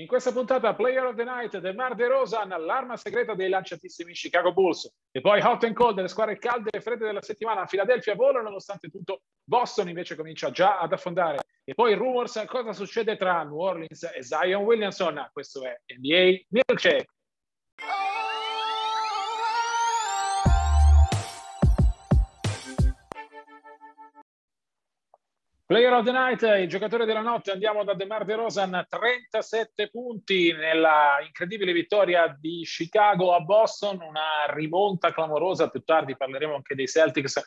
In questa puntata Player of the Night del Mar de Rosan, l'arma segreta dei lanciatissimi Chicago Bulls. E poi Hot and Cold delle squadre calde e fredde della settimana. Philadelphia vola nonostante tutto. Boston invece comincia già ad affondare. E poi rumors, cosa succede tra New Orleans e Zion Williamson. Questo è NBA Milkshake. Player of the Night, il giocatore della notte, andiamo da DeMar DeRozan, 37 punti nella incredibile vittoria di Chicago a Boston, una rimonta clamorosa, più tardi parleremo anche dei Celtics,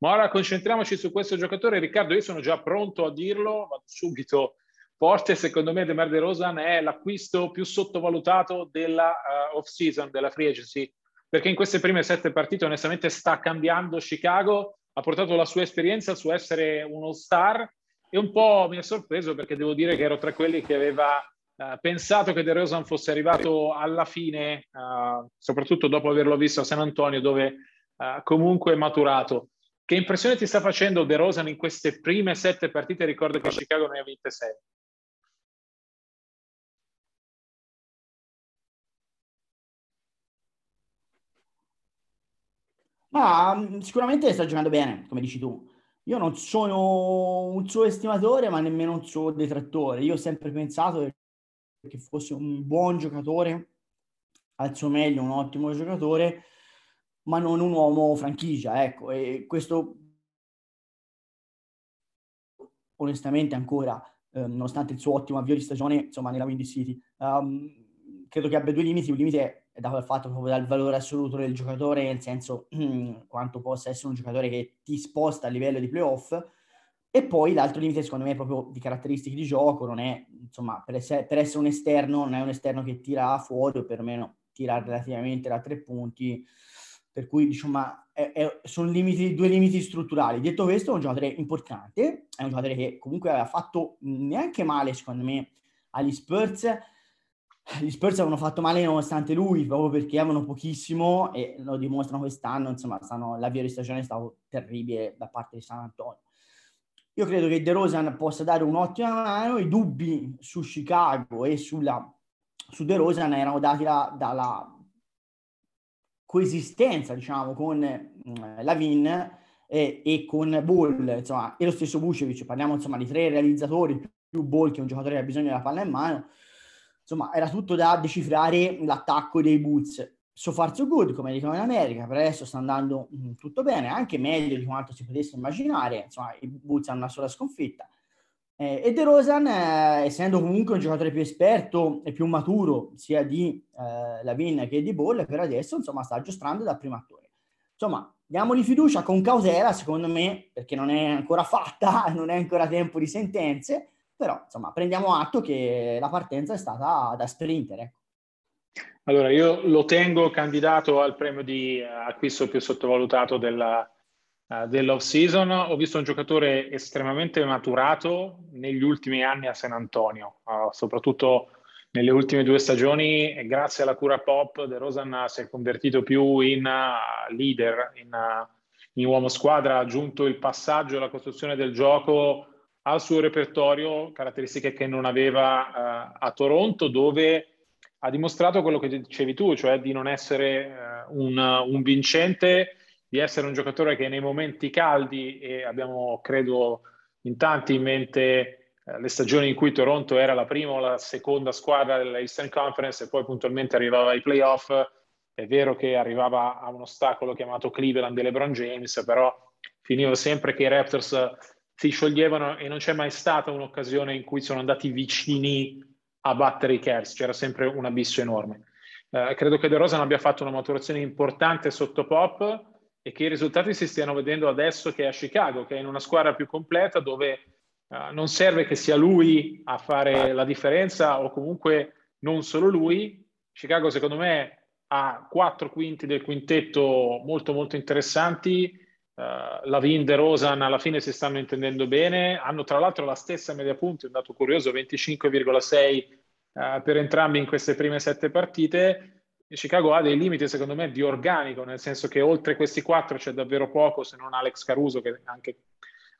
ma ora concentriamoci su questo giocatore. Riccardo, io sono già pronto a dirlo, vado subito forte, secondo me DeMar DeRozan è l'acquisto più sottovalutato della uh, off-season, della free agency, perché in queste prime sette partite onestamente sta cambiando Chicago, ha portato la sua esperienza su essere uno star e un po' mi ha sorpreso perché devo dire che ero tra quelli che aveva uh, pensato che De Rosan fosse arrivato alla fine, uh, soprattutto dopo averlo visto a San Antonio dove uh, comunque è maturato. Che impressione ti sta facendo De Rosan in queste prime sette partite? Ricordo che Chicago ne ha vinte sei. Ma mm, sicuramente sta giocando bene, come dici tu. Io non sono un suo estimatore, ma nemmeno un suo detrattore. Io ho sempre pensato che fosse un buon giocatore, al suo meglio un ottimo giocatore, ma non un uomo franchigia, ecco. E questo onestamente ancora, eh, nonostante il suo ottimo avvio di stagione, insomma, nella Windy City, um, credo che abbia due limiti. Un limite è dato dal fatto proprio dal valore assoluto del giocatore, nel senso quanto possa essere un giocatore che ti sposta a livello di playoff. E poi l'altro limite, secondo me, è proprio di caratteristiche di gioco, non è, insomma, per essere, per essere un esterno, non è un esterno che tira fuori, o perlomeno tira relativamente da tre punti, per cui, diciamo, è, è, sono limiti, due limiti strutturali. Detto questo, è un giocatore importante, è un giocatore che comunque aveva fatto neanche male, secondo me, agli Spurs, gli Spurs avevano fatto male nonostante lui, proprio perché avevano pochissimo e lo dimostrano quest'anno, insomma, stanno, l'avvio di stagione è stato terribile da parte di San Antonio. Io credo che De Rosan possa dare un'ottima mano, i dubbi su Chicago e sulla, su De Rosan erano dati da, dalla coesistenza, diciamo, con mm, Lavin e, e, con Ball, insomma, e lo stesso Vucevic, parliamo insomma di tre realizzatori più Ball che un giocatore che ha bisogno della palla in mano, insomma, era tutto da decifrare l'attacco dei Boots. So far so good, come dicono in America, per adesso sta andando mm, tutto bene, anche meglio di quanto si potesse immaginare. Insomma, i Boots hanno una sola sconfitta. Eh, e De Rosan, eh, essendo comunque un giocatore più esperto e più maturo, sia di eh, Lavin che di Ball, per adesso, insomma, sta aggiustando da primo attore. Insomma, diamogli fiducia con cautela, secondo me, perché non è ancora fatta, non è ancora tempo di sentenze, però insomma prendiamo atto che la partenza è stata da sprinter. Ecco. Allora, io lo tengo candidato al premio di acquisto più sottovalutato della, uh, dell'off season. Ho visto un giocatore estremamente maturato negli ultimi anni a San Antonio, uh, soprattutto nelle ultime due stagioni, grazie alla cura pop, De Rosan si è convertito più in uh, leader, in, in uomo squadra, ha aggiunto il passaggio e la costruzione del gioco al suo repertorio, caratteristiche che non aveva uh, a Toronto, dove ha dimostrato quello che dicevi tu, cioè di non essere uh, un, un, vincente, di essere un giocatore che nei momenti caldi, e abbiamo credo in tanti in mente uh, le stagioni in cui Toronto era la prima o la seconda squadra della Eastern Conference e poi puntualmente arrivava ai playoff, È vero che arrivava a un ostacolo chiamato Cleveland di LeBron James, però finiva sempre che i Raptors si scioglievano e non c'è mai stata un'occasione in cui sono andati vicini a battere i Cavs, c'era sempre un abisso enorme. Eh, credo che De Rosa abbia fatto una maturazione importante sotto Pop e che i risultati si stiano vedendo adesso che è a Chicago, che è in una squadra più completa dove uh, non serve che sia lui a fare la differenza o comunque non solo lui. Chicago secondo me ha quattro quinti del quintetto molto molto interessanti. Uh, Lavin De Rosan alla fine si stanno intendendo bene, hanno tra l'altro la stessa media punti, un dato curioso, 25,6 uh, per entrambi in queste prime sette partite. Chicago ha dei limiti, secondo me, di organico, nel senso che oltre questi quattro c'è davvero poco, se non Alex Caruso, che anche,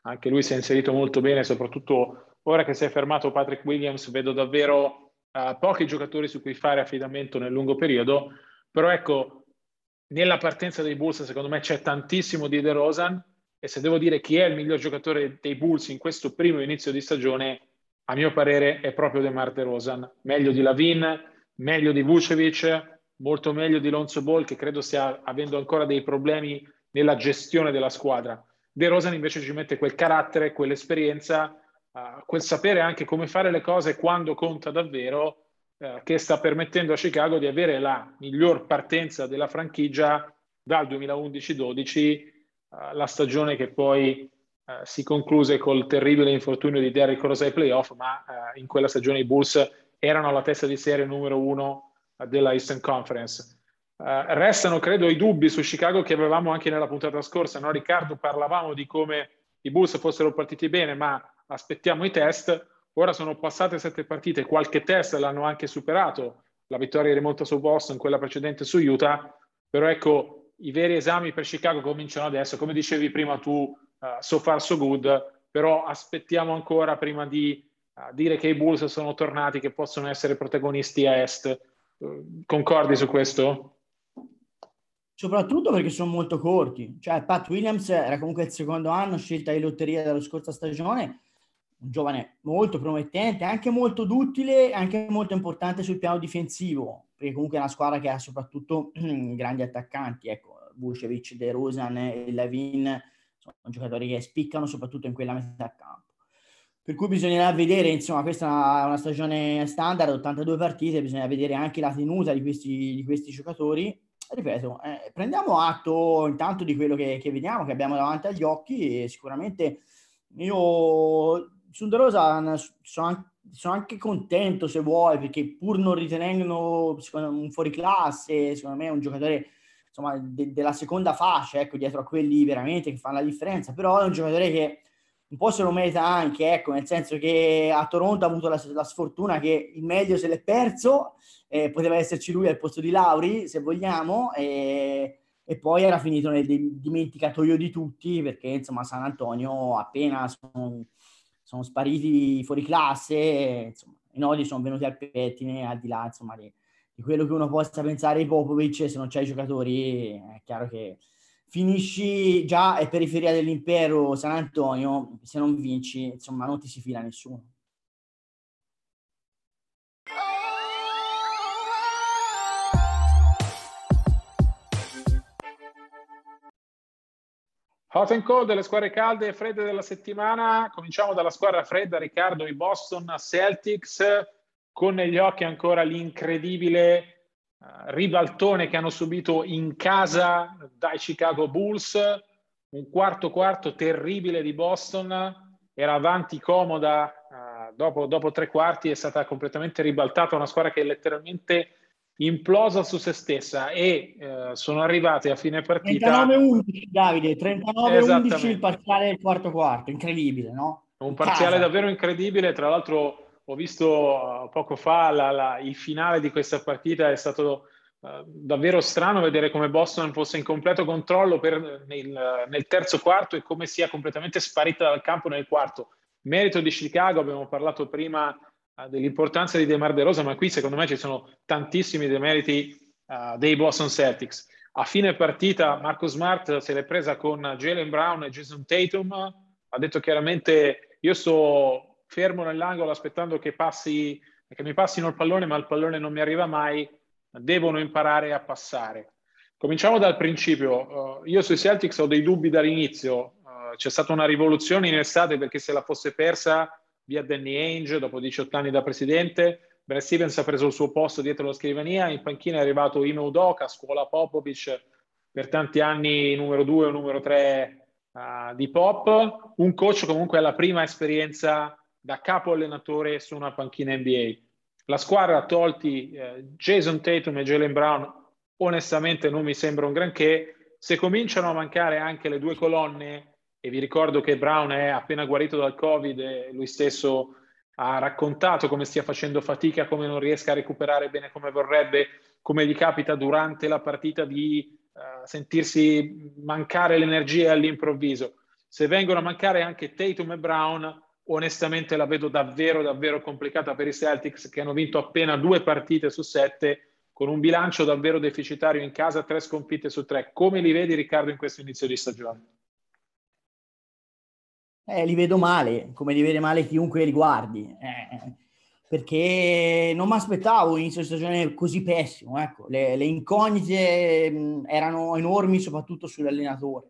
anche lui si è inserito molto bene, soprattutto ora che si è fermato Patrick Williams, vedo davvero uh, pochi giocatori su cui fare affidamento nel lungo periodo, però ecco, nella partenza dei Bulls secondo me c'è tantissimo di De Rosan e se devo dire chi è il miglior giocatore dei Bulls in questo primo inizio di stagione, a mio parere è proprio DeMar De Rosan, meglio di Lavin, meglio di Vucevic, molto meglio di Lonzo Ball che credo stia avendo ancora dei problemi nella gestione della squadra. De Rosan invece ci mette quel carattere, quell'esperienza, uh, quel sapere anche come fare le cose quando conta davvero, uh, che sta permettendo a Chicago di avere la miglior partenza della franchigia dal 2011-12, uh, la stagione che poi si concluse col terribile infortunio di Derrick Rose ai playoff, ma in quella stagione i Bulls erano alla testa di serie numero uno della Eastern Conference. Uh, restano, credo, i dubbi su Chicago che avevamo anche nella puntata scorsa. No, Riccardo, parlavamo di come i Bulls fossero partiti bene, ma aspettiamo i test. Ora sono passate sette partite, qualche test l'hanno anche superato. La vittoria rimonta su Boston, quella precedente su Utah. Però ecco, i veri esami per Chicago cominciano adesso. Come dicevi prima tu, uh, so far so good, però aspettiamo ancora prima di uh, dire che i Bulls sono tornati, che possono essere protagonisti a est Concordi su questo? Soprattutto perché sono molto corti. Cioè, Pat Williams era comunque il secondo anno, scelta di lotteria della scorsa stagione, un giovane molto promettente, anche molto duttile, anche molto importante sul piano difensivo, perché comunque è una squadra che ha soprattutto grandi attaccanti, ecco, Vucevic, De Rosan e Lavin sono giocatori che spiccano soprattutto in quella metà campo. Per cui bisognerà vedere, insomma, questa è una, una stagione standard, 82 partite, bisogna vedere anche la tenuta di questi, di questi giocatori. Ripeto, eh, prendiamo atto intanto di quello che, che, vediamo, che abbiamo davanti agli occhi e sicuramente io su Rosa sono sono anche contento se vuoi, perché pur non ritenendo un fuoriclasse, secondo me è un giocatore insomma, de, della seconda fascia, ecco, dietro a quelli veramente che fanno la differenza, però è un giocatore che un po' se lo merita anche, ecco, nel senso che a Toronto ha avuto la, la sfortuna che il meglio se l'è perso, eh, poteva esserci lui al posto di Lauri, se vogliamo, e, e poi era finito nel dimenticatoio di tutti, perché insomma San Antonio appena sono, sono spariti fuori classe, insomma, i nodi sono venuti al pettine, al di là insomma di, di quello che uno possa pensare di Popovic, se non c'è i giocatori è chiaro che finisci già è periferia dell'impero San Antonio, se non vinci, insomma, non ti si fila nessuno. Hot and cold delle squadre calde e fredde della settimana. Cominciamo dalla squadra fredda, Riccardo, i Boston Celtics, con negli occhi ancora l'incredibile eh, ribaltone che hanno subito in casa dai Chicago Bulls, un quarto quarto terribile di Boston, era avanti comoda, uh, dopo, dopo, tre quarti è stata completamente ribaltata, una squadra che letteralmente implosa su se stessa e uh, sono arrivate a fine partita 39-11 Davide, 39-11 il parziale del quarto quarto, incredibile no? Un parziale casa. davvero incredibile, tra l'altro ho visto uh, poco fa la, la, il finale di questa partita, è stato uh, davvero strano vedere come Boston fosse in completo controllo per, nel, nel, terzo quarto e come sia completamente sparita dal campo nel quarto. Merito di Chicago, abbiamo parlato prima dell'importanza di DeMar DeRosa, ma qui secondo me ci sono tantissimi demeriti dei Boston Celtics. A fine partita Marco Smart se l'è presa con Jalen Brown e Jason Tatum, ha detto chiaramente io sto fermo nell'angolo aspettando che, passi, che mi passino il pallone, ma il pallone non mi arriva mai. devono imparare a passare. Cominciamo dal principio. Uh, io sui Celtics ho dei dubbi dall'inizio. Uh, c'è stata una rivoluzione in estate perché se la fosse persa via Danny Ainge dopo 18 anni da presidente, Brad Stevens ha preso il suo posto dietro la scrivania, in panchina è arrivato Ime Udoka, scuola Popovic, per tanti anni numero 2 o numero 3 uh, di Pop, un coach comunque ha la prima esperienza da capo allenatore su una panchina NBA. La squadra ha tolti eh, Jason Tatum e Jalen Brown, onestamente non mi sembra un granché. Se cominciano a mancare anche le due colonne, e vi ricordo che Brown è appena guarito dal Covid e lui stesso ha raccontato come stia facendo fatica, come non riesca a recuperare bene come vorrebbe, come gli capita durante la partita di uh, sentirsi mancare l'energia all'improvviso. Se vengono a mancare anche Tatum e Brown, onestamente la vedo davvero, davvero complicata per i Celtics che hanno vinto appena due partite su sette con un bilancio davvero deficitario in casa, tre sconfitte su tre. Come li vedi Riccardo in questo inizio di stagione? Eh, li vedo male, come li vede male chiunque li guardi, eh, perché non mi aspettavo un inizio di stagione così pessimo. Ecco. Le, le incognite mh, erano enormi, soprattutto sull'allenatore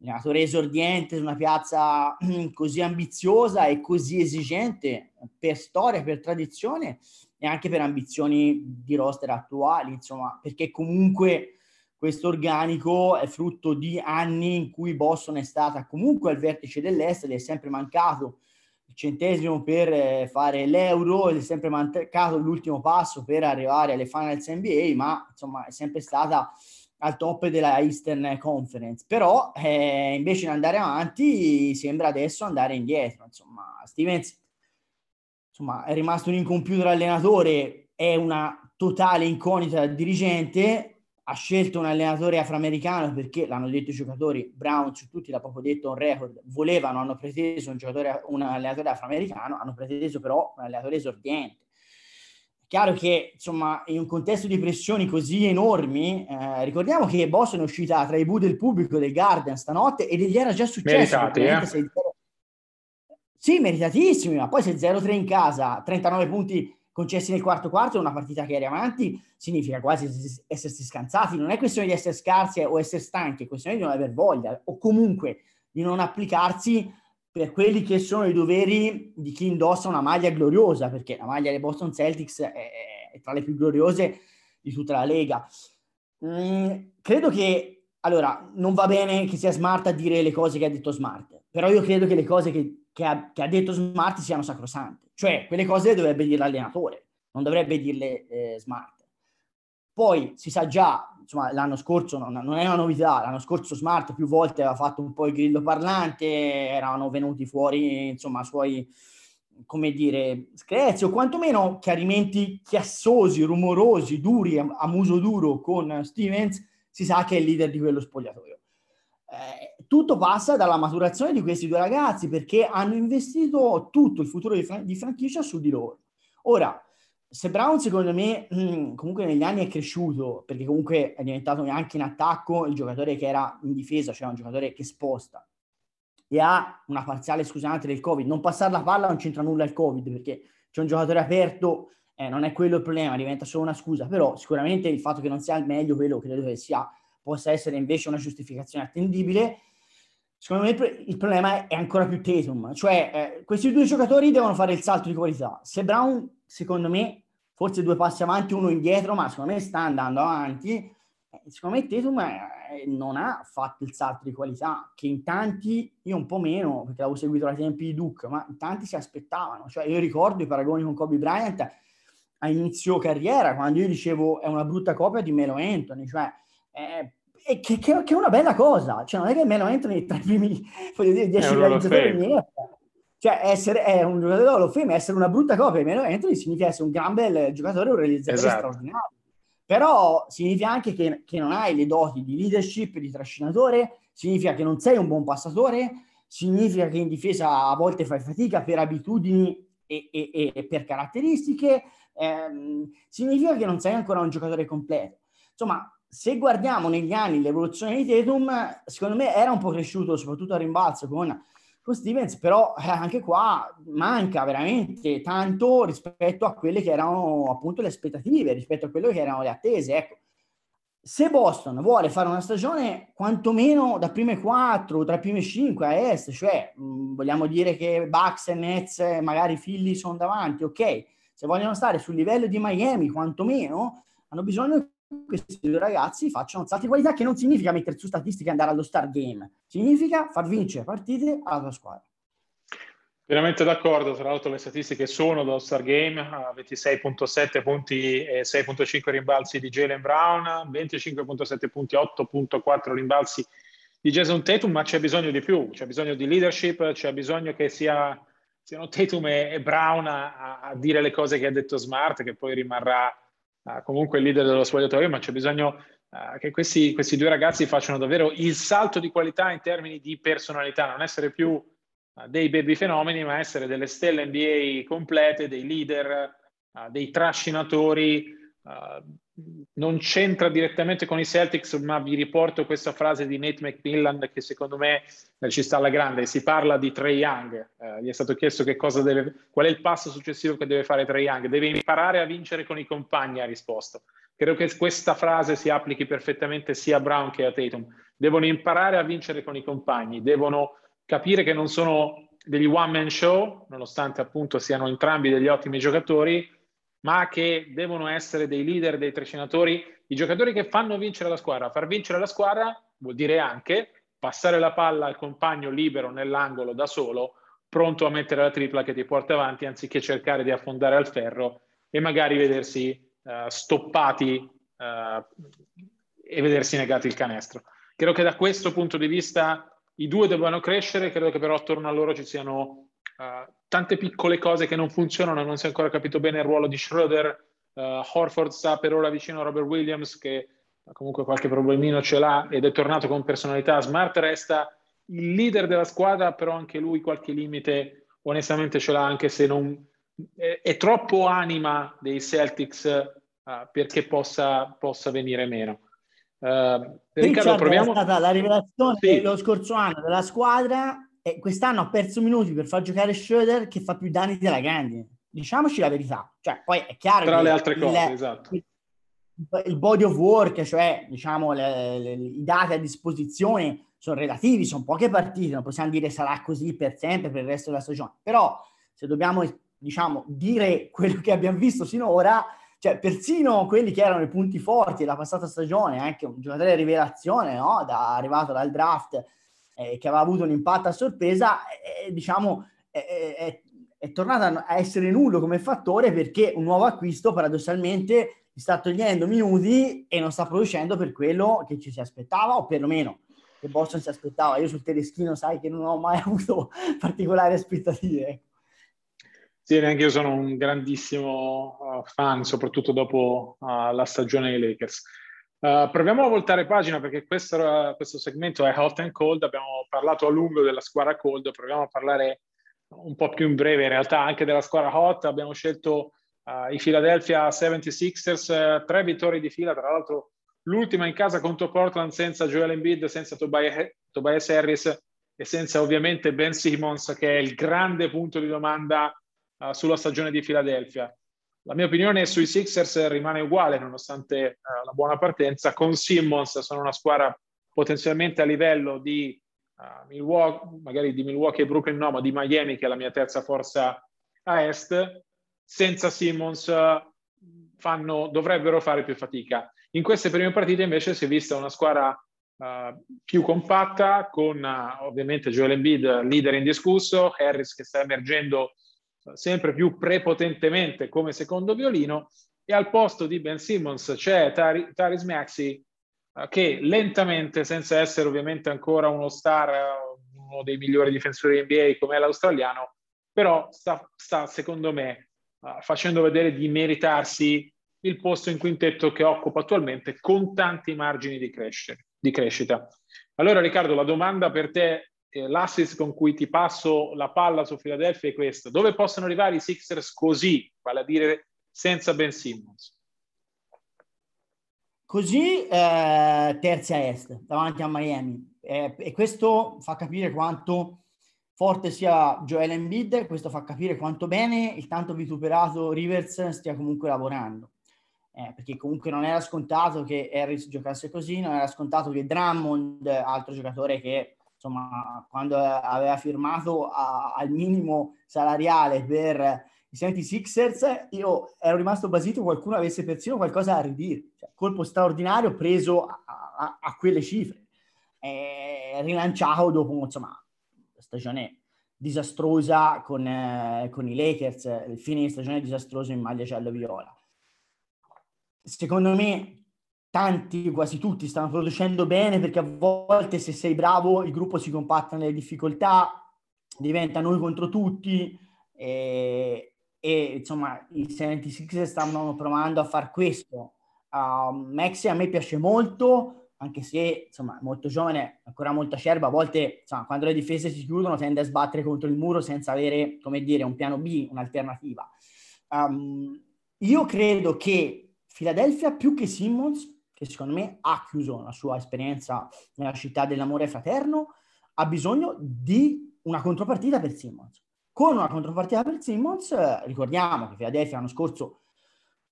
allenatore esordiente su una piazza così ambiziosa e così esigente per storia, per tradizione e anche per ambizioni di roster attuali, insomma, perché comunque questo organico è frutto di anni in cui Boston è stata comunque al vertice dell'est, gli è sempre mancato il centesimo per eh, fare l'euro, gli è sempre mancato l'ultimo passo per arrivare alle finals NBA, ma insomma è sempre stata al top della Eastern Conference, però eh, invece di andare avanti sembra adesso andare indietro. Insomma, Stevens insomma, è rimasto un incompiuto allenatore, è una totale incognita dirigente, ha scelto un allenatore afroamericano perché l'hanno detto i giocatori, Brown su tutti l'ha proprio detto un record, volevano, hanno preteso un, giocatore, un allenatore afroamericano, hanno preteso però un allenatore esordiente Chiaro che, insomma, in un contesto di pressioni così enormi, eh, ricordiamo che Boston è uscita tra i bu del pubblico del Garden stanotte ed gli era già successo. Meritati, eh? Sì, meritatissimi, ma poi se 0-3 in casa, 39 punti concessi nel quarto quarto, una partita che eri avanti, significa quasi essersi scansati. Non è questione di essere scarsi o essere stanchi, è questione di non aver voglia o comunque di non applicarsi per quelli che sono i doveri di chi indossa una maglia gloriosa, perché la maglia dei Boston Celtics è, è tra le più gloriose di tutta la Lega. Mm, credo che, allora, non va bene che sia Smart a dire le cose che ha detto Smart, però io credo che le cose che, che, ha, che ha, detto Smart siano sacrosante, cioè quelle cose dovrebbe dire l'allenatore, non dovrebbe dirle eh, Smart. Poi si sa già, insomma, l'anno scorso non, non, è una novità, l'anno scorso Smart più volte aveva fatto un po' il grillo parlante, erano venuti fuori, insomma, suoi, come dire, screzi o quantomeno chiarimenti chiassosi, rumorosi, duri, a, a muso duro con Stevens, si sa che è il leader di quello spogliatoio. Eh, tutto passa dalla maturazione di questi due ragazzi perché hanno investito tutto il futuro di, fran- di franchigia su di loro. Ora, se Brown secondo me mm, comunque negli anni è cresciuto perché comunque è diventato anche in attacco il giocatore che era in difesa, cioè un giocatore che sposta e ha una parziale scusante del Covid. Non passare la palla non c'entra nulla il Covid perché c'è un giocatore aperto, eh, non è quello il problema, diventa solo una scusa, però sicuramente il fatto che non sia al meglio quello credo che sia, possa essere invece una giustificazione attendibile. Secondo me il, problema è ancora più Tatum, cioè eh, questi due giocatori devono fare il salto di qualità. Se Brown secondo me, forse due passi avanti, uno indietro, ma secondo me sta andando avanti. Eh, secondo me Tatum eh, non ha fatto il salto di qualità che in tanti, io un po' meno, perché l'avevo seguito ai tempi di Duke, ma in tanti si aspettavano. Cioè io ricordo i paragoni con Kobe Bryant a inizio carriera, quando io dicevo è una brutta copia di Melo Anthony, cioè eh, che, che, che, è una bella cosa, cioè non è che Melo Anthony tra i primi voglio dire, 10 realizzatori niente cioè, essere è un giocatore Hall of Fame, essere una brutta copia di Melo Anthony significa essere un gran bel giocatore, un realizzatore esatto. straordinario. Però significa anche che, che, non hai le doti di leadership, di trascinatore, significa che non sei un buon passatore, significa che in difesa a volte fai fatica per abitudini e, e, e per caratteristiche, ehm, significa che non sei ancora un giocatore completo. Insomma, se guardiamo negli anni l'evoluzione di Tatum, secondo me era un po' cresciuto, soprattutto a rimbalzo, con con Stevens, però eh, anche qua manca veramente tanto rispetto a quelle che erano appunto le aspettative, rispetto a quelle che erano le attese. Ecco, se Boston vuole fare una stagione quantomeno da prime quattro, tra i primi cinque a est, cioè mh, vogliamo dire che Bucks e Nets, magari Philly sono davanti, ok, se vogliono stare sul livello di Miami quantomeno, hanno bisogno questi due ragazzi facciano salti di qualità che non significa mettere su statistiche e andare allo star game, significa far vincere partite alla tua squadra. Pienamente d'accordo, tra l'altro le statistiche sono dallo Star Game, 26.7 punti e 6.5 rimbalzi di Jalen Brown, 25.7 punti, 8.4 rimbalzi di Jason Tatum, ma c'è bisogno di più, c'è bisogno di leadership, c'è bisogno che sia, siano Tatum e, e Brown a, a, dire le cose che ha detto Smart, che poi rimarrà uh, comunque il leader dello spogliatoio, ma c'è bisogno uh, che questi, questi due ragazzi facciano davvero il salto di qualità in termini di personalità, non essere più dei baby fenomeni, ma essere delle stelle NBA complete, dei leader, uh, dei trascinatori. Non c'entra direttamente con i Celtics, ma vi riporto questa frase di Nate McMillan che secondo me eh, ci sta alla grande. Si parla di Trey Young. Uh, gli è stato chiesto deve, qual è il passo successivo che deve fare Trey Young. Deve imparare a vincere con i compagni, ha risposto. Credo che questa frase si applichi perfettamente sia a Brown che a Tatum. Devono imparare a vincere con i compagni, devono capire che non sono degli one man show, nonostante appunto siano entrambi degli ottimi giocatori, ma che devono essere dei leader, dei trascinatori, i giocatori che fanno vincere la squadra. Far vincere la squadra vuol dire anche passare la palla al compagno libero nell'angolo da solo, pronto a mettere la tripla che ti porta avanti, anziché cercare di affondare al ferro e magari vedersi uh, stoppati uh, e vedersi negati il canestro. Credo che da questo punto di vista i due devono crescere, credo che però attorno a loro ci siano uh, tante piccole cose che non funzionano, non si è ancora capito bene il ruolo di Schroeder, uh, Horford sta per ora vicino a Robert Williams che comunque qualche problemino ce l'ha ed è tornato con personalità, Smart resta il leader della squadra, però anche lui qualche limite onestamente ce l'ha anche se non è, è troppo anima dei Celtics uh, perché possa, possa venire meno. Uh, Riccardo, proviamo... è stata la rivelazione sì. lo scorso anno della squadra e quest'anno ha perso minuti per far giocare Schroeder che fa più danni della grande. Diciamoci la verità. Cioè, poi è chiaro Tra le altre cose, il, esatto. Il, il, body of work, cioè diciamo le, le, i dati a disposizione sono relativi, sono poche partite, non possiamo dire sarà così per sempre, per il resto della stagione. Però se dobbiamo diciamo dire quello che abbiamo visto sinora, cioè persino quelli che erano i punti forti della passata stagione, anche un giocatore di rivelazione, no? da, arrivato dal draft, eh, che aveva avuto un impatto a sorpresa, eh, diciamo, è, è, tornato a essere nullo come fattore perché un nuovo acquisto paradossalmente gli sta togliendo minuti e non sta producendo per quello che ci si aspettava, o perlomeno che Boston si aspettava. Io sul tedeschino sai che non ho mai avuto particolari aspettative. Sì, neanche io sono un grandissimo uh, fan, soprattutto dopo uh, la stagione dei Lakers. Uh, proviamo a voltare pagina perché questo, questo, segmento è hot and cold. Abbiamo parlato a lungo della squadra cold, proviamo a parlare un po' più in breve in realtà anche della squadra hot. Abbiamo scelto uh, i Philadelphia 76ers, uh, tre vittorie di fila, tra l'altro l'ultima in casa contro Portland senza Joel Embiid, senza Tobias, Tobias Harris e senza ovviamente Ben Simmons che è il grande punto di domanda sulla stagione di Philadelphia. La mia opinione sui Sixers rimane uguale nonostante uh, la buona partenza. Con Simmons sono una squadra potenzialmente a livello di uh, Milwaukee, magari di Milwaukee e Brooklyn no, ma di Miami che è la mia terza forza a est. Senza Simmons fanno, dovrebbero fare più fatica. In queste prime partite invece si è vista una squadra Uh, più compatta con uh, ovviamente Joel Embiid leader indiscusso, Harris che sta emergendo sempre più prepotentemente come secondo violino e al posto di Ben Simmons c'è Tar- Taris Maxi uh, che lentamente, senza essere ovviamente ancora uno star, uh, uno dei migliori difensori NBA come l'australiano, però sta, sta secondo me uh, facendo vedere di meritarsi il posto in quintetto che occupa attualmente con tanti margini di, crescere, di crescita. Allora Riccardo, la domanda per te eh, l'assist con cui ti passo la palla su Philadelphia è questo. Dove possono arrivare i Sixers così, vale a dire senza Ben Simmons? Così eh, terzi est, davanti a Miami. Eh, e questo fa capire quanto forte sia Joel Embiid, questo fa capire quanto bene il tanto vituperato Rivers stia comunque lavorando. Eh, perché comunque non era scontato che Harris giocasse così, non era scontato che Drummond, altro giocatore che insomma quando aveva firmato a, al minimo salariale per i 76ers, io ero rimasto basito qualcuno avesse persino qualcosa da ridire. Cioè, colpo straordinario preso a, a, a quelle cifre. Eh, rilanciato dopo insomma stagione disastrosa con, eh, con i Lakers, il fine di stagione disastroso in maglia giallo-viola. Secondo me tanti, quasi tutti, stanno producendo bene perché a volte se sei bravo il gruppo si compatta nelle difficoltà, diventa noi contro tutti e, e insomma i 76 stanno provando a far questo. Uh, Maxi a me piace molto, anche se insomma molto giovane, ancora molto acerba, a volte insomma, quando le difese si chiudono tende a sbattere contro il muro senza avere, come dire, un piano B, un'alternativa. Um, io credo che Philadelphia più che Simmons, che secondo me ha chiuso la sua esperienza nella città dell'amore fraterno, ha bisogno di una contropartita per Simmons. Con una contropartita per Simmons, ricordiamo che Philadelphia l'anno scorso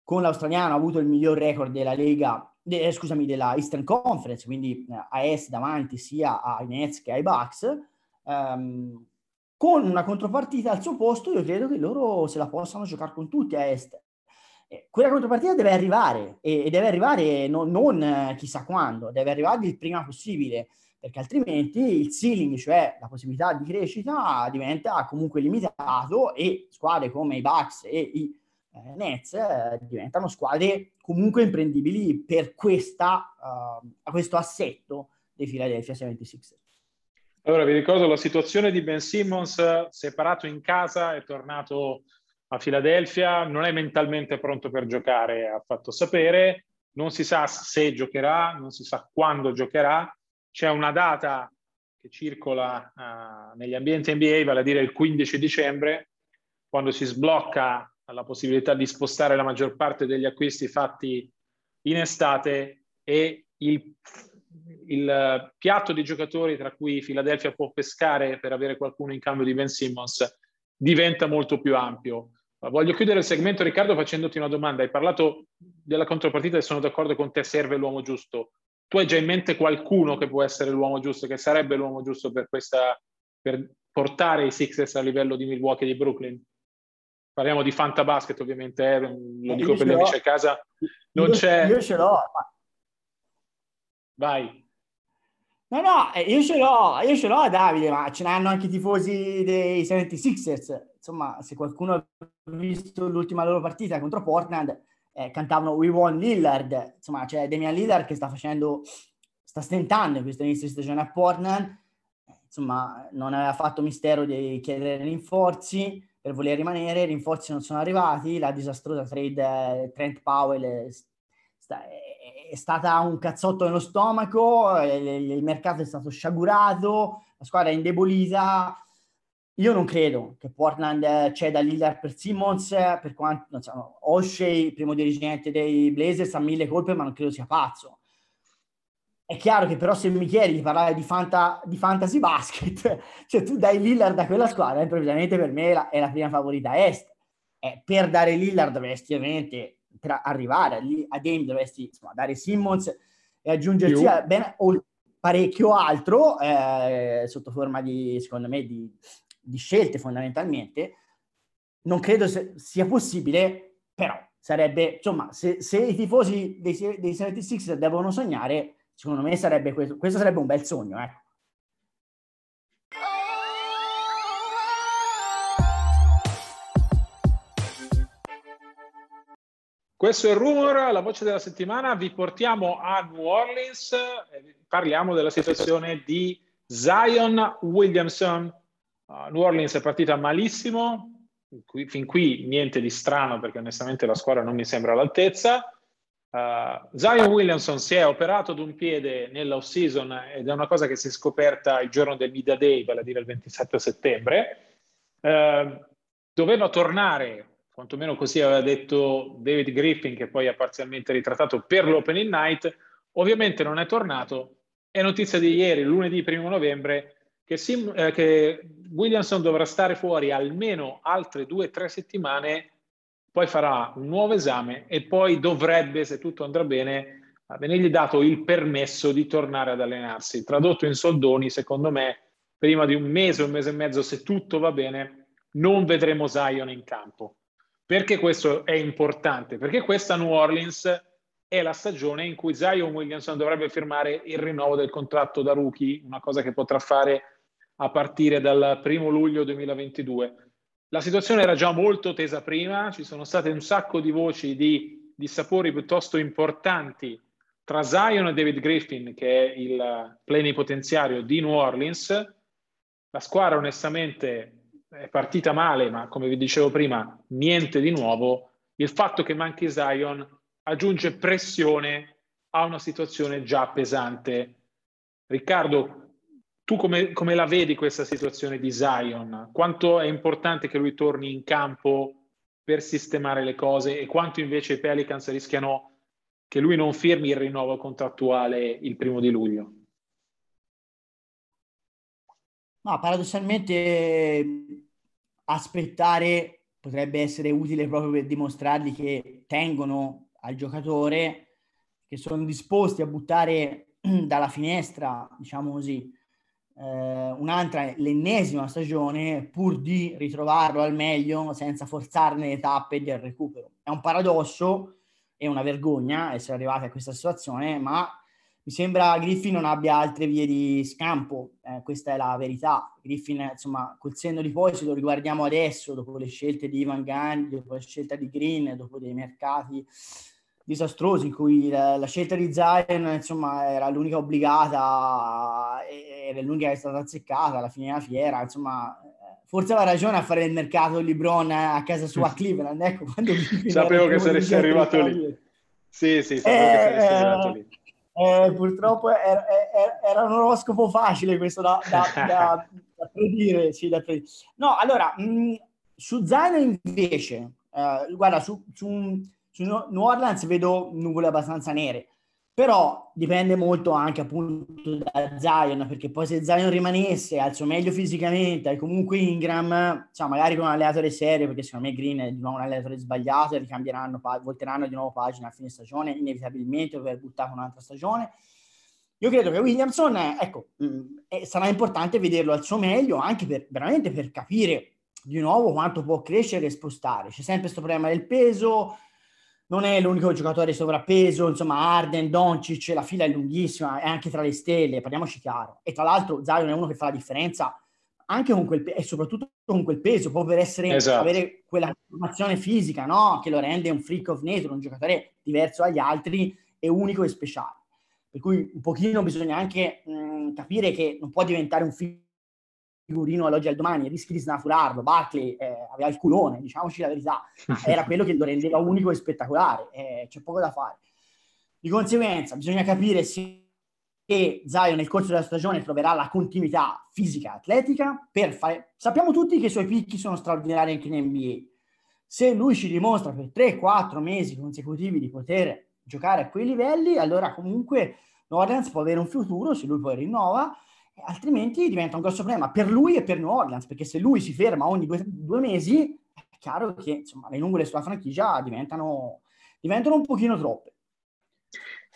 con l'australiano ha avuto il miglior record della Lega de, eh, scusami, della Eastern Conference, quindi eh, a est davanti sia ai Nets che ai Bucks, ehm, con una contropartita al suo posto, io credo che loro se la possano giocare con tutti a est. Eh, quella contropartita deve arrivare e, deve arrivare non, non eh, chissà quando, deve arrivare il prima possibile, perché altrimenti il ceiling, cioè la possibilità di crescita, diventa comunque limitato e squadre come i Bucks e i eh, Nets eh, diventano squadre comunque imprendibili per questa, uh, questo assetto dei Philadelphia 76ers. Allora vi ricordo la situazione di Ben Simmons separato in casa, è tornato a Philadelphia, non è mentalmente pronto per giocare, ha fatto sapere, non si sa se giocherà, non si sa quando giocherà, c'è una data che circola uh, negli ambienti NBA, vale a dire il 15 dicembre, quando si sblocca la possibilità di spostare la maggior parte degli acquisti fatti in estate e il, il piatto di giocatori tra cui Philadelphia può pescare per avere qualcuno in cambio di Ben Simmons diventa molto più ampio. Voglio chiudere il segmento, Riccardo, facendoti una domanda. Hai parlato della contropartita e sono d'accordo con te, serve l'uomo giusto. Tu hai già in mente qualcuno che può essere l'uomo giusto, che sarebbe l'uomo giusto per, questa, per portare i Sixers a livello di Milwaukee e di Brooklyn? parliamo di Fanta Basket ovviamente, eh, lo dico per gli amici a casa, non io, c'è... Io ce l'ho. Ma... Vai. No, no, eh, io ce l'ho, io ce l'ho Davide, ma ce n'hanno anche i tifosi dei 76ers. Insomma, se qualcuno ha visto l'ultima loro partita contro Portland, eh, cantavano We Won Lillard. Insomma, c'è Damian Lillard che sta facendo, sta stentando in questo inizio di stagione a Portland. Insomma, non aveva fatto mistero di chiedere rinforzi per voler rimanere, i rinforzi non sono arrivati, la disastrosa trade eh, Trent Powell è, è, stata un cazzotto nello stomaco, il, il mercato è stato sciagurato, la squadra è indebolita. Io non credo che Portland ceda Lillard per Simmons, per quanto non so, O'Shea, primo dirigente dei Blazers, ha mille colpe, ma non credo sia pazzo. È chiaro che però se mi chiedi di parlare di, fanta, di fantasy basket, cioè tu dai Lillard a quella squadra, improvvisamente per me la, è la prima favorita est. Eh, per dare Lillard dovresti ovviamente, per arrivare a, Dame dovresti insomma, dare Simmons e aggiungerci a, ben, o, parecchio altro eh, sotto forma di, secondo me, di, di scelte fondamentalmente. Non credo se, sia possibile, però sarebbe, insomma, se, se i tifosi dei, dei 76 devono sognare, Secondo me sarebbe questo, questo sarebbe un bel sogno, eh. Questo è il rumor, la voce della settimana. Vi portiamo a New Orleans e parliamo della situazione di Zion Williamson. Uh, New Orleans è partita malissimo, fin qui niente di strano perché onestamente la squadra non mi sembra all'altezza. Uh, Zion Williamson si è operato ad un piede nell'off season ed è una cosa che si è scoperta il giorno del Media Day, vale a dire il 27 settembre. Uh, doveva tornare, quantomeno così aveva detto David Griffin, che poi ha parzialmente ritrattato per l'opening night. Ovviamente non è tornato. È notizia di ieri, lunedì 1 novembre, che, Sim, eh, che Williamson dovrà stare fuori almeno altre due o tre settimane, poi farà un nuovo esame e poi dovrebbe, se tutto andrà bene, venirgli dato il permesso di tornare ad allenarsi. Tradotto in soldoni, secondo me, prima di un mese, un mese e mezzo, se tutto va bene, non vedremo Zion in campo. Perché questo è importante? Perché questa New Orleans è la stagione in cui Zion Williamson dovrebbe firmare il rinnovo del contratto da rookie, una cosa che potrà fare a partire dal primo luglio 2022. La situazione era già molto tesa prima, ci sono state un sacco di voci di, di sapori piuttosto importanti tra Zion e David Griffin, che è il plenipotenziario di New Orleans. La squadra onestamente è partita male, ma come vi dicevo prima, niente di nuovo. Il fatto che manchi Zion aggiunge pressione a una situazione già pesante. Riccardo, tu come, come, la vedi questa situazione di Zion? Quanto è importante che lui torni in campo per sistemare le cose e quanto invece i Pelicans rischiano che lui non firmi il rinnovo contrattuale il primo di luglio? No, paradossalmente aspettare potrebbe essere utile proprio per dimostrargli che tengono al giocatore, che sono disposti a buttare dalla finestra, diciamo così, eh, un'altra, l'ennesima stagione pur di ritrovarlo al meglio senza forzarne le tappe del recupero. È un paradosso e una vergogna essere arrivati a questa situazione, ma mi sembra Griffin non abbia altre vie di scampo, eh, questa è la verità. Griffin, insomma, col senno di poi, se lo riguardiamo adesso, dopo le scelte di Ivan Gandhi, dopo la scelta di Green, dopo dei mercati disastrosi in cui la, la, scelta di Zion insomma era l'unica obbligata era l'unica che è stata azzeccata alla fine della fiera insomma forse aveva ragione a fare il mercato di LeBron a casa sua a Cleveland ecco, quando sapevo che saresti arrivato lì. sì sì sapevo eh, che saresti arrivato lì eh, purtroppo era, era, un oroscopo facile questo da, da, da, da predire, sì, da predire. no allora mh, su Zion invece eh, guarda su, su su New Orleans vedo nuvole abbastanza nere, però dipende molto anche appunto da Zion, perché poi se Zion rimanesse al suo meglio fisicamente e comunque Ingram, cioè magari con un allenatore serio, perché secondo me Green è di nuovo un allenatore sbagliato e ricambieranno, volteranno di nuovo pagina a fine stagione, inevitabilmente per buttare un'altra stagione. Io credo che Williamson, ecco, mm, sarà importante vederlo al suo meglio anche per veramente per capire di nuovo quanto può crescere e spostare. C'è sempre questo problema del peso, non è l'unico giocatore sovrappeso, insomma Arden, Doncic, la fila è lunghissima, è anche tra le stelle, parliamoci chiaro. E tra l'altro Zion è uno che fa la differenza anche con quel e soprattutto con quel peso, proprio per essere, esatto. avere quella formazione fisica, no? Che lo rende un freak of nature, un giocatore diverso dagli altri e unico e speciale. Per cui un pochino bisogna anche mh, capire che non può diventare un figlio figurino all'oggi al domani, rischi di snaturarlo. Barkley eh, aveva il culone, diciamoci la verità, era quello che lo rendeva unico e spettacolare, eh, c'è poco da fare. Di conseguenza, bisogna capire se Zion nel corso della stagione troverà la continuità fisica e atletica per fare. Sappiamo tutti che i suoi picchi sono straordinari anche in NBA. Se lui ci dimostra per 3-4 mesi consecutivi di poter giocare a quei livelli, allora comunque Norlands può avere un futuro se lui poi rinnova altrimenti diventa un grosso problema per lui e per New Orleans, perché se lui si ferma ogni due, due mesi, è chiaro che insomma, le nuvole sulla franchigia diventano, diventano un pochino troppe.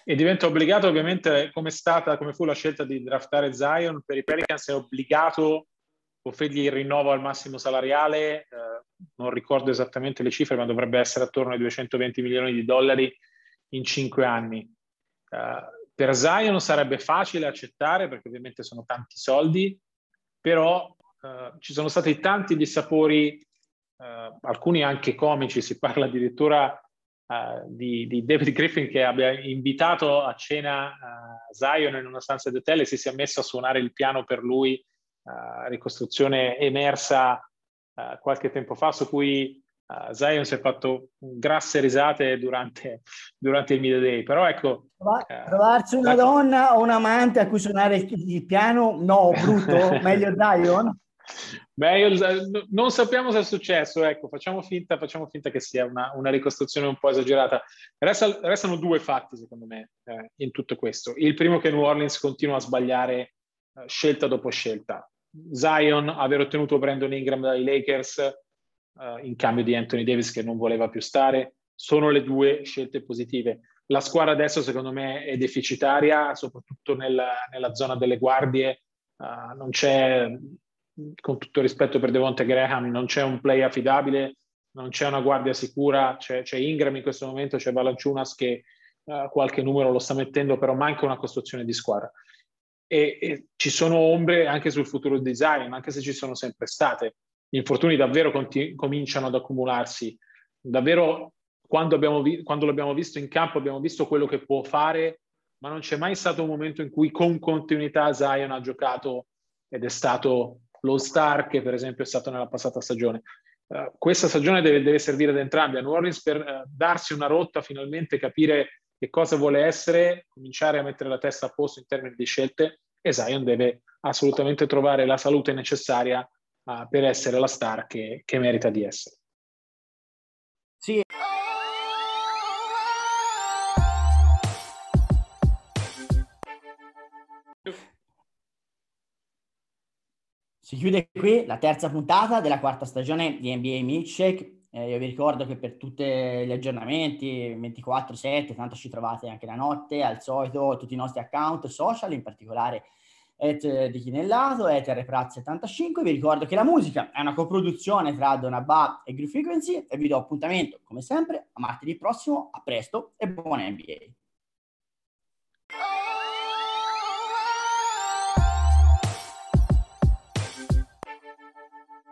E diventa obbligato ovviamente, come è stata, come fu la scelta di draftare Zion, per i Pelicans è obbligato offrirgli il rinnovo al massimo salariale, eh, non ricordo esattamente le cifre, ma dovrebbe essere attorno ai 220 milioni di dollari in cinque anni. Uh, per Zion sarebbe facile accettare perché ovviamente sono tanti soldi, però eh, ci sono stati tanti dissapori, eh, alcuni anche comici, si parla addirittura eh, di, di, David Griffin che abbia invitato a cena eh, Zion in una stanza d'hotel e si sia messo a suonare il piano per lui, eh, ricostruzione emersa eh, qualche tempo fa su cui uh, Zion si è fatto grasse risate durante, durante il Media Day, però ecco... Trovarsi una ecco. donna o un amante a cui suonare il, il piano, no, brutto, meglio Zion? Beh, io, non sappiamo se è successo, ecco, facciamo finta, facciamo finta che sia una, una ricostruzione un po' esagerata. Resta, restano due fatti, secondo me, eh, in tutto questo. Il primo che New Orleans continua a sbagliare eh, scelta dopo scelta. Zion, aver ottenuto Brandon Ingram dai Lakers uh, in cambio di Anthony Davis che non voleva più stare, sono le due scelte positive. La squadra adesso secondo me è deficitaria, soprattutto nella, nella zona delle guardie, uh, non c'è, con tutto rispetto per Devonte Graham, non c'è un play affidabile, non c'è una guardia sicura, c'è, c'è Ingram in questo momento, c'è Valanciunas che uh, qualche numero lo sta mettendo, però manca una costruzione di squadra. E, e, ci sono ombre anche sul futuro design, anche se ci sono sempre state. Gli infortuni davvero conti- cominciano ad accumularsi. Davvero, quando, vi- quando l'abbiamo visto in campo, abbiamo visto quello che può fare, ma non c'è mai stato un momento in cui con continuità Zion ha giocato ed è stato lo star che per esempio è stato nella passata stagione. Uh, questa stagione deve, deve, servire ad entrambi, a New Orleans per uh, darsi una rotta, finalmente capire che cosa vuole essere, cominciare a mettere la testa a posto in termini di scelte e Zion deve assolutamente trovare la salute necessaria uh, per essere la star che, che merita di essere. Sì. Si chiude qui la terza puntata della quarta stagione di NBA Milkshake. Eh, io vi ricordo che per tutti gli aggiornamenti 24-7, tanto ci trovate anche la notte, al solito, tutti i nostri account social, in particolare et di Chinellato, et rpraz75. Vi ricordo che la musica è una coproduzione tra Donabà e Groove Frequency e vi do appuntamento, come sempre, a martedì prossimo. A presto e buona NBA!